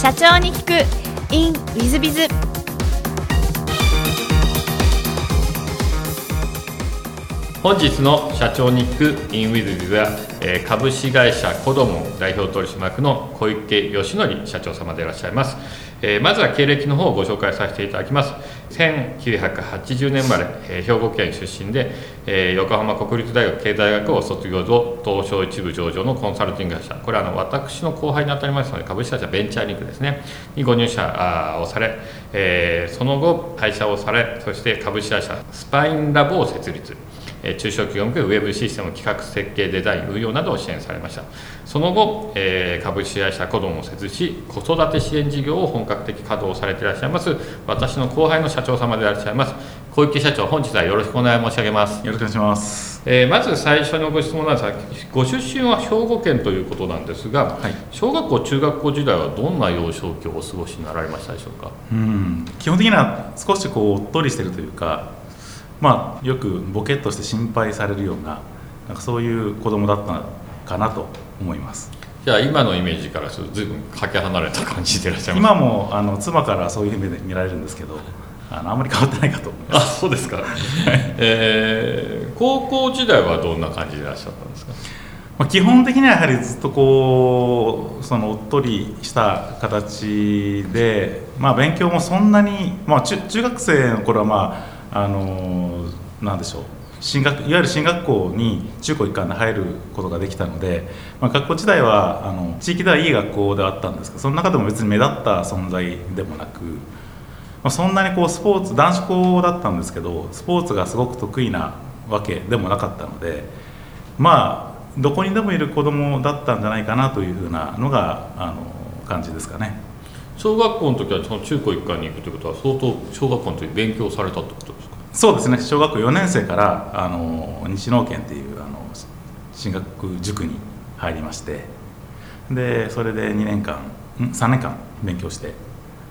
社長に聞く。In ウィズビズ本日の社長に聞く in ウィズビズは、えー株式会社コドモ代表取締役の小池義則社長様でいらっしゃいます、えーまずは経歴の方をご紹介させていただきます。1980年生まれ、え兵庫県出身で、え横浜国立大学経済学を卒業後東証一部上場のコンサルティング会社。これはあの私の後輩にあたりますので株式会社ベンチャーリンクですね。にご入社をされ、えその後会社をされそして株式会社スパインラボを設立。中小企業向けウェブシステム企画設計デザイン運用などを支援されました。その後、えー株式会社コドモを設立し子育て支援事業を本格的稼働されていらっしゃいます私の後輩の社長様でいらっしゃいます小池社長本日はよろしくお願い申し上げます、よろしくお願いします。えーまず最初のご質問なんですがご出身は兵庫県ということなんですが、はい。小学校中学校時代はどんな幼少期をお過ごしになられましたでしょうか？うん、基本的には少しこうおっとりしてるというか、まあよくボケっとして心配されるようななんかそういう子供だったかなと思います。じゃあ今のイメージからすると随分かけ離れた感じでいらっしゃいます今もあの妻からそういう目で見られるんですけど、あのあんまり変わってないかと思いまあす。そうですか、えー高校時代はどんな感じでいらっしゃったんですか？まあ基本的にはやはりずっとこうそのおっとりした形で、まあ勉強もそんなにまあ中中学生の頃はまああのなんでしょう。進学いわゆる進学校に中高一貫で入ることができたので、まあ、学校自体はあの地域ではいい学校ではあったんですけどその中でも別に目立った存在でもなく、まあ、そんなにこうスポーツ男子校だったんですけどスポーツがすごく得意なわけでもなかったのでまあどこにでもいる子供だったんじゃないかなというふうなのがあの感じですかね。小学校の時はその中高一貫に行くということは相当小学校の時勉強されたってことですか？そうですね。小学校4年生からあの西農研っていうあの進学塾に入りましてでそれで2年間ん3年間勉強して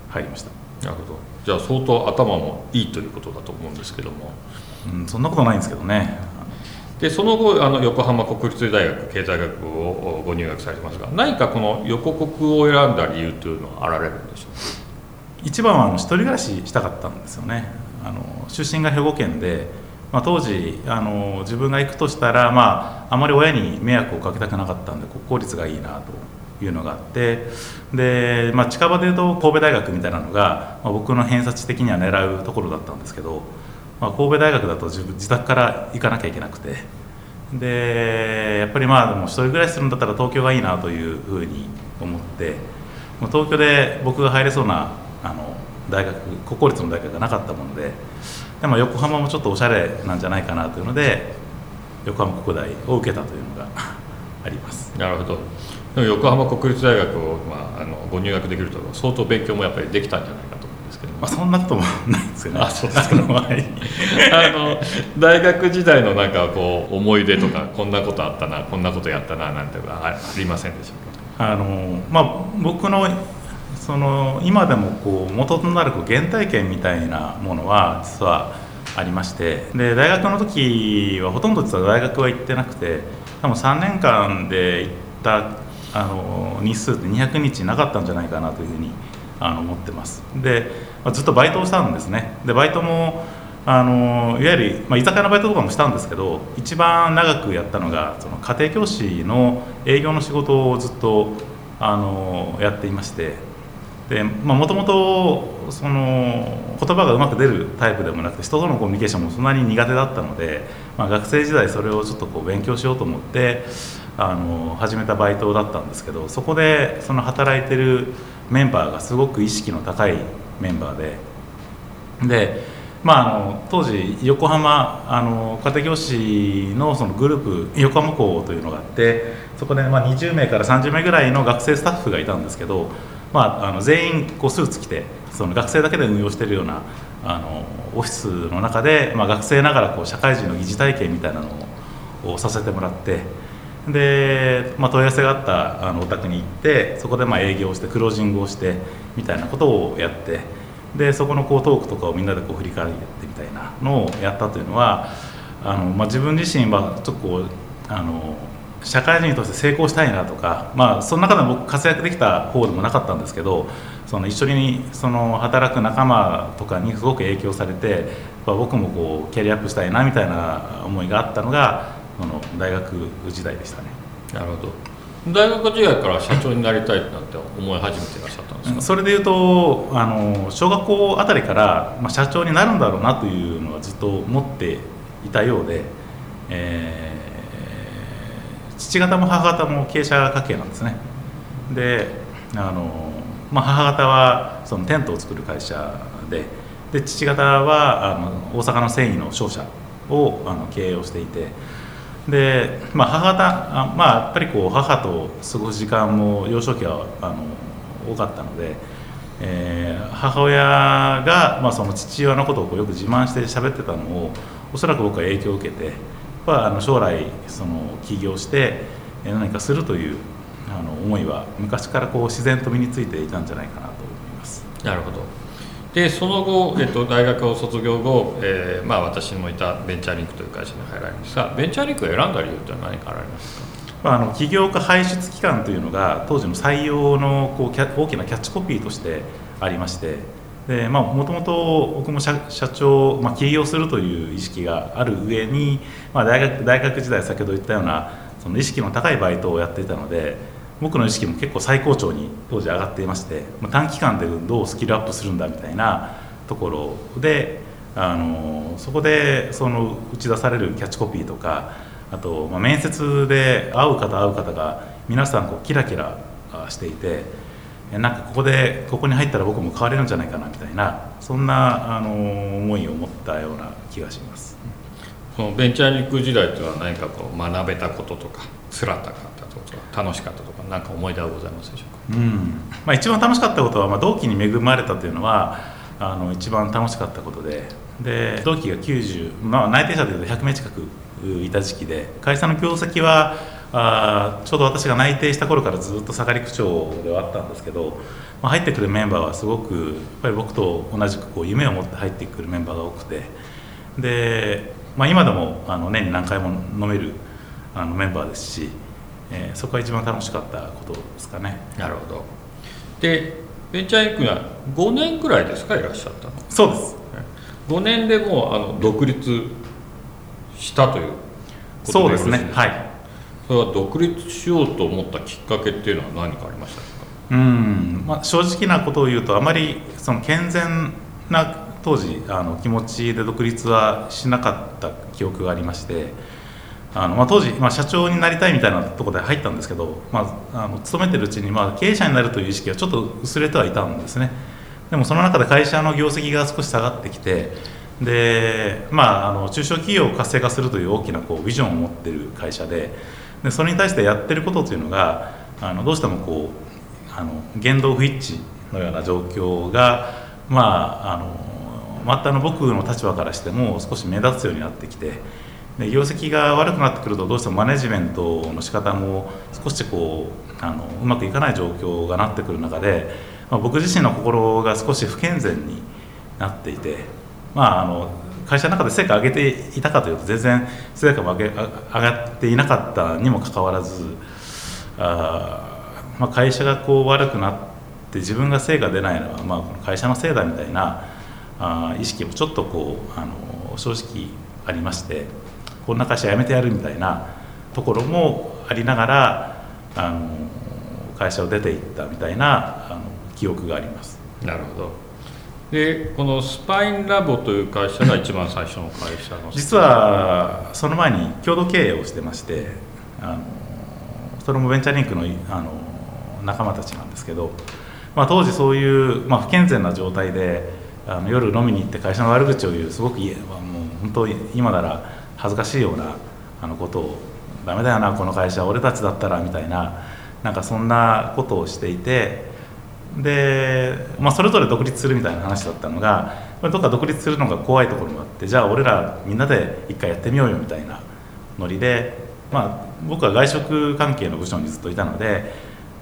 入りました、なるほど。じゃあ相当頭もいいということだと思うんですけども。うん、そんなことないんですけどねでその後あの横浜国立大学経済学部をご入学されてますが何かこの横国を選んだ理由というのはあられるんでしょうか？一番はあの一人暮らししたかったんですよね。あの出身が兵庫県で、まあ、当時あの自分が行くとしたら、まあ、あまり親に迷惑をかけたくなかったんで国公立がいいなというのがあってで、まあ、近場でいうと神戸大学みたいなのが、まあ、僕の偏差値的には狙うところだったんですけど、まあ、神戸大学だと自分自宅から行かなきゃいけなくて。でやっぱりまあでも一人暮らしするんだったら東京がいいなというふうに思って。もう東京で僕が入れそうなあの大学国公立の大学がなかったもので。でも横浜もちょっとおしゃれなんじゃないかなというので横浜国大を受けたというのが あります。なるほど。でも横浜国立大学を、まあ、あのご入学できると相当勉強もやっぱりできたんじゃない？まあ、そんなこともないんですけどね。あそうですか。あの大学時代のなんかこう思い出とかこんなことあったなこんなことやったななんてのはあありませんでしょうか？あのまあ、僕のその今でもこう元となるこう原体験みたいなものは実はありまして。で大学の時はほとんど実は大学は行ってなくて多分3年間で行ったあの日数って200日なかったんじゃないかなというふうにあの思ってます。で、まあずっとバイトをしたんですね。でバイトもあのいわゆる、まあ、居酒屋のバイトとかもしたんですけど一番長くやったのがその家庭教師の営業の仕事をずっとあのやっていましてもともと言葉がうまく出るタイプでもなくて人とのコミュニケーションもそんなに苦手だったので、まあ、学生時代それをちょっとこう勉強しようと思ってあの始めたバイトだったんですけどそこでその働いてるメンバーがすごく意識の高いメンバーで。で、まあ、あの当時横浜あの家庭教師のそのグループ横浜校というのがあってそこでまあ20名から30名ぐらいの学生スタッフがいたんですけど、まあ、あの全員こうスーツ着てその学生だけで運用してるようなあのオフィスの中で、まあ、学生ながらこう社会人の疑似体験みたいなのをさせてもらってで、まあ、問い合わせがあったあのお宅に行ってそこでまあ営業してクロージングをしてみたいなことをやってでそこのこうトークとかをみんなでこう振り返ってみたいなのをやったというのはあの、まあ、自分自身はちょっとこうあの社会人として成功したいなとか、まあ、その中でも僕活躍できた方でもなかったんですけどその一緒にその働く仲間とかにすごく影響されて僕もこうキャリアアップしたいなみたいな思いがあったのがその大学時代でしたね。なるほど。大学時代から社長になりたいなんて思い始めていらっしゃったんですか？それでいうとあの小学校あたりから、まあ、社長になるんだろうなというのはずっと思っていたようで、えー、父方も母方も経営者家系なんですね。であの、まあ、母方はそのテントを作る会社でで父方はあの大阪の繊維の商社をあの経営をしていてで、まあ、母方あ、まあ、やっぱりこう母と過ごす時間も幼少期はあの多かったので、えー、母親が、まあ、その父親のことをこうよく自慢して喋ってたのをおそらく僕は影響を受けて、まあ、あの将来その起業して何かするというあの思いは昔からこう自然と身についていたんじゃないかなと思います。なるほどでその後、えっと、大学を卒業後、えーまあ、私もいたベンチャーリンクという会社に入られるんですがベンチャーリンクを選んだ理由って何かあられますか？まあの起業家輩出機関というのが当時の採用のこう大きなキャッチコピーとしてありましてもともと僕も社長、まあ、起業するという意識がある上に、まあ、大学大学時代先ほど言ったようなその意識の高いバイトをやっていたので僕の意識も結構最高潮に当時上がっていまして、まあ、短期間でどうスキルアップするんだみたいなところであのそこでその打ち出されるキャッチコピーとかあと、まあ、面接で会う方会う方が皆さんこうキラキラしていてなんかここでここに入ったら僕も変われるんじゃないかなみたいなそんなあの思いを持ったような気がします。このベンチャーリンク時代というのは何かこう学べたこととか辛かったことか楽しかったとか。何か思い出はございますでしょうか、うん。まあ、一番楽しかったことは、まあ、同期に恵まれたというのはあの一番楽しかったことで。で同期が90、まあ、内定者でいうと100名近くいた時期で会社の業績はあちょうど私が内定した頃からずっと下がり口調ではあったんですけど、まあ、入ってくるメンバーはすごくやっぱり僕と同じくこう夢を持って入ってくるメンバーが多くて。で、まあ、今でもあの年に何回も飲めるあのメンバーですし、えー、そこが一番楽しかったことですかね。なるほど。でベンチャーエッグは5年ぐらいですかいらっしゃったの？そうです。5年でもうあの独立したというそうですね。はい。それは独立しようと思ったきっかけっていうのは何かありましたか？うん、まあ、正直なことを言うとあまりその健全な当時あの気持ちで独立はしなかった記憶がありましてあの、まあ、当時、まあ、社長になりたいみたいなところで入ったんですけど、まあ、あの勤めてるうちに、まあ、経営者になるという意識はちょっと薄れてはいたんですね。でもその中で会社の業績が少し下がってきてで、まあ、あの中小企業を活性化するという大きなこうビジョンを持ってる会社ででそれに対してやってることというのがあのどうしてもこうあの言動不一致のような状況がまああのまたの僕の立場からしても少し目立つようになってきてで業績が悪くなってくるとどうしてもマネジメントの仕方も少しこうあのうまくいかない状況がなってくる中で、まあ、僕自身の心が少し不健全になっていて、まあ、あの会社の中で成果上げていたかというと全然成果も上げ上がっていなかったにもかかわらずあ、まあ、会社がこう悪くなって自分が成果出ないのは、まあ、会社のせいだみたいなあ意識もちょっとこうあの正直ありましてこんな会社辞めてやるみたいなところもありながらあの会社を出ていったみたいなあの記憶があります。なるほどでこのスパインラボという会社が一番最初の会社の実はその前に共同経営をしてましてあのそれもベンチャーリンクのあの仲間たちなんですけど、まあ、当時そういう、まあ、不健全な状態であの夜飲みに行って会社の悪口を言うすごくもう本当今なら恥ずかしいようなあのことを「ダメだよなこの会社俺たちだったら」みたいななんかそんなことをしていてで、まあ、それぞれ独立するみたいな話だったのがどっか独立するのが怖いところもあってじゃあ俺らみんなで一回やってみようよみたいなノリで、まあ、僕は外食関係の部署にずっといたので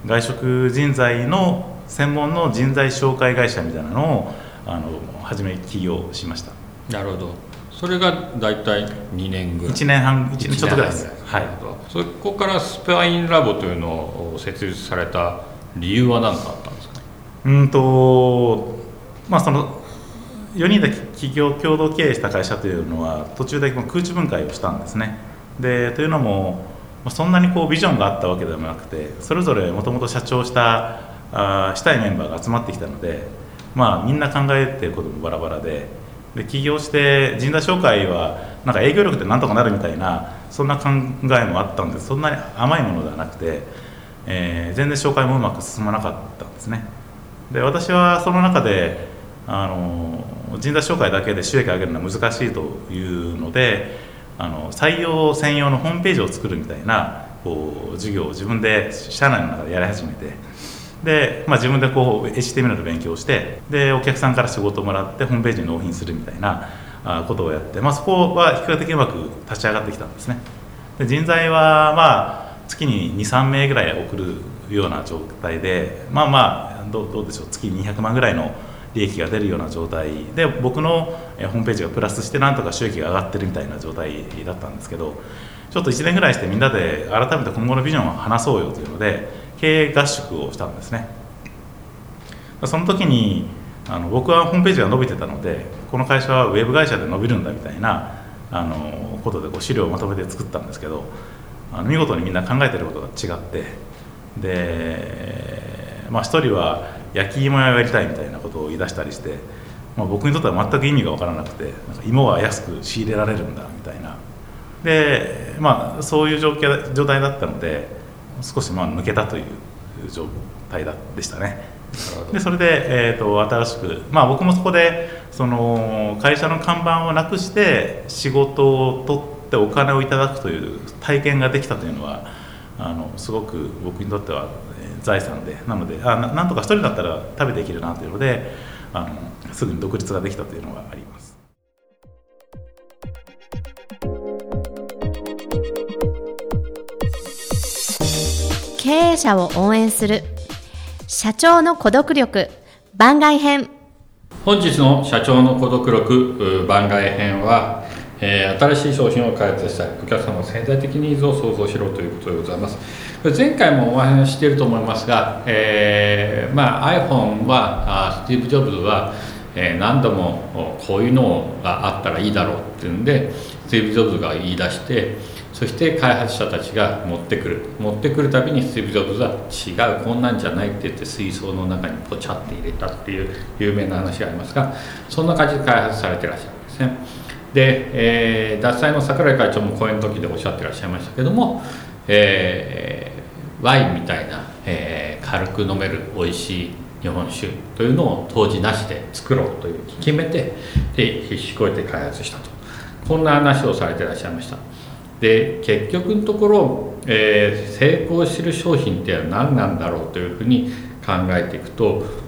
外食人材の専門の人材紹介会社みたいなのをあの初め起業しました。なるほど。それが大体2年ぐらい。1年半1年ちょっとぐらい。ですはい。そこからスパインラボというのを設立された理由は何かあったんですか？うんとまあその4人で企業共同経営した会社というのは途中で空中分解をしたんですね。でというのもそんなにこうビジョンがあったわけでもなくてそれぞれもともと社長したあしたいメンバーが集まってきたのでまあみんな考えてることもバラバラでで起業して人材紹介はなんか営業力でなんとかなるみたいなそんな考えもあったんですそんなに甘いものではなくて、えー、全然紹介もうまく進まなかったんですね。で私はその中であの人材紹介だけで収益を上げるのは難しいというのであの採用専用のホームページを作るみたいなこう授業を自分で社内の中でやり始めてで、まあ、自分でこう HTML の勉強をしてでお客さんから仕事をもらってホームページに納品するみたいなことをやって、まあ、そこは比較的うまく立ち上がってきたんですね。で人材はまあ月に23名ぐらい送るような状態でまあまあどうどうでしょう月200万ぐらいの利益が出るような状態で僕のホームページがプラスしてなんとか収益が上がってるみたいな状態だったんですけどちょっと1年ぐらいしてみんなで改めて今後のビジョンを話そうよというので経営合宿をしたんですね。その時にあの僕はホームページが伸びてたのでこの会社はウェブ会社で伸びるんだみたいなあのことでこう資料をまとめて作ったんですけどあの見事にみんな考えてることが違ってでまあ一人は焼き芋屋をやりたいみたいなことを言い出したりして、まあ、僕にとっては全く意味が分からなくてなんか芋は安く仕入れられるんだみたいな。でまあそういう状況状態だったので少しまあ抜けたという状態だでしたね。でそれで、えーと、新しく、まあ、僕もそこでその会社の看板をなくして仕事を取ってお金をいただくという体験ができたというのはあのすごく僕にとっては財産でなのであなんとか一人だったら食べていけるなというのであのすぐに独立ができたというのがあります。経営者を応援する。社長の孤独力。番外編。本日の社長の孤独力番外編はえー、新しい商品を開発したいお客様の潜在的ニーズを創造しろということでございます。前回もお話ししていると思いますが、えーまあ、iPhone はスティーブ・ジョブズは、えー、何度もこういうのがあったらいいだろうっていうんでスティーブ・ジョブズが言い出してそして開発者たちが持ってくる。持ってくるたびにスティーブ・ジョブズは違うこんなんじゃないって言って水槽の中にポチャって入れたっていう有名な話がありますがそんな感じで開発されてらっしゃるんですね。で、えー、脱菜の櫻井会長も講演の時でおっしゃってらっしゃいましたけども、えー、ワインみたいな、えー、軽く飲める美味しい日本酒というのを当時なしで作ろうという決めてで必死こいて開発したと。こんな話をされてらっしゃいました。で結局のところ、えー、成功してる商品っては何なんだろうというふうに考えていくと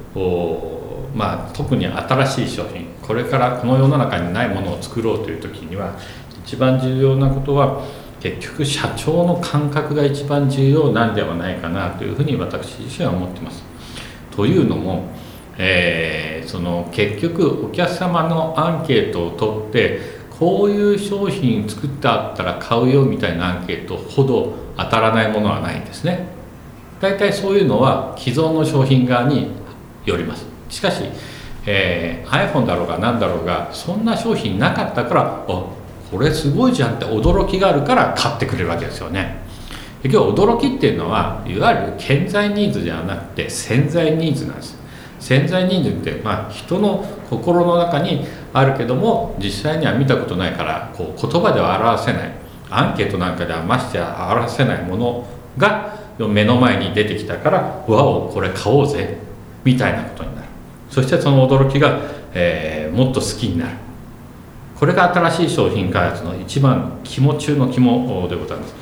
まあ、特に新しい商品これからこの世の中にないものを作ろうという時には一番重要なことは結局社長の感覚が一番重要なんではないかなというふうに私自身は思ってます。というのも、えー、その結局お客様のアンケートを取ってこういう商品作ってあったら買うよみたいなアンケートほど当たらないものはないんですね。大体そういうのは既存の商品側によります。しかし、えー、iPhone だろうが何だろうがそんな商品なかったからあこれすごいじゃんって驚きがあるから買ってくれるわけですよね今日驚きっていうのはいわゆる潜在ニーズではなくて潜在ニーズなんです潜在ニーズって、まあ、人の心の中にあるけども実際には見たことないからこう言葉では表せないアンケートなんかではましてや表せないものが目の前に出てきたから「わおこれ買おうぜ」みたいなことになる。そしてその驚きが、えー、もっと好きになる。これが新しい商品開発の一番肝中の肝でございます、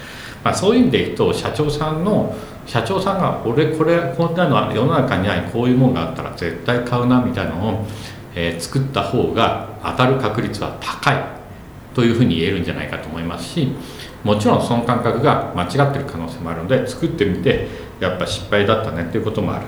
まあ、そういう意味で言うと社長さんの社長さんが俺これこんなのは世の中にないこういうものがあったら絶対買うなみたいなのを、えー、作った方が当たる確率は高いというふうに言えるんじゃないかと思いますしもちろんその感覚が間違ってる可能性もあるので作ってみてやっぱ失敗だったねっていうこともある。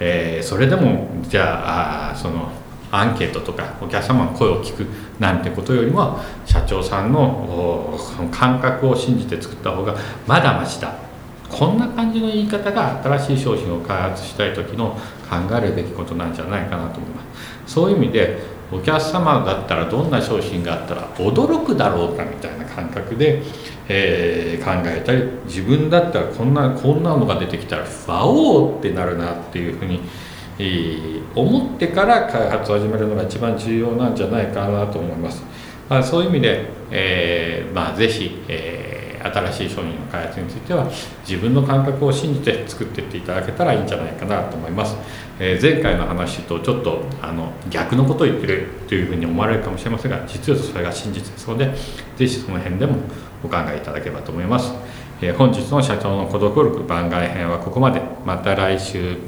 えー、それでもじゃあそのアンケートとかお客様の声を聞くなんてことよりも社長さんの感覚を信じて作った方がまだましだ。こんな感じの言い方が新しい商品を開発したい時の考えるべきことなんじゃないかなと思いますそういう意味でお客様だったらどんな商品があったら驚くだろうかみたいな感覚で、えー、考えたり自分だったらこんなこんなのが出てきたら「ワオー!」ってなるなっていうふうに、えー、思ってから開発を始めるのが一番重要なんじゃないかなと思います。まあ、そういう意味で、えーまあ、ぜひ、えー新しい商品の開発については自分の感覚を信じて作っていっていただけたらいいんじゃないかなと思います、えー、前回の話とちょっとあの逆のことを言ってるというふうに思われるかもしれませんが実はそれが真実ですので是非その辺でもお考えいただければと思います、えー、本日の社長の孤独力番外編はここまで。また来週。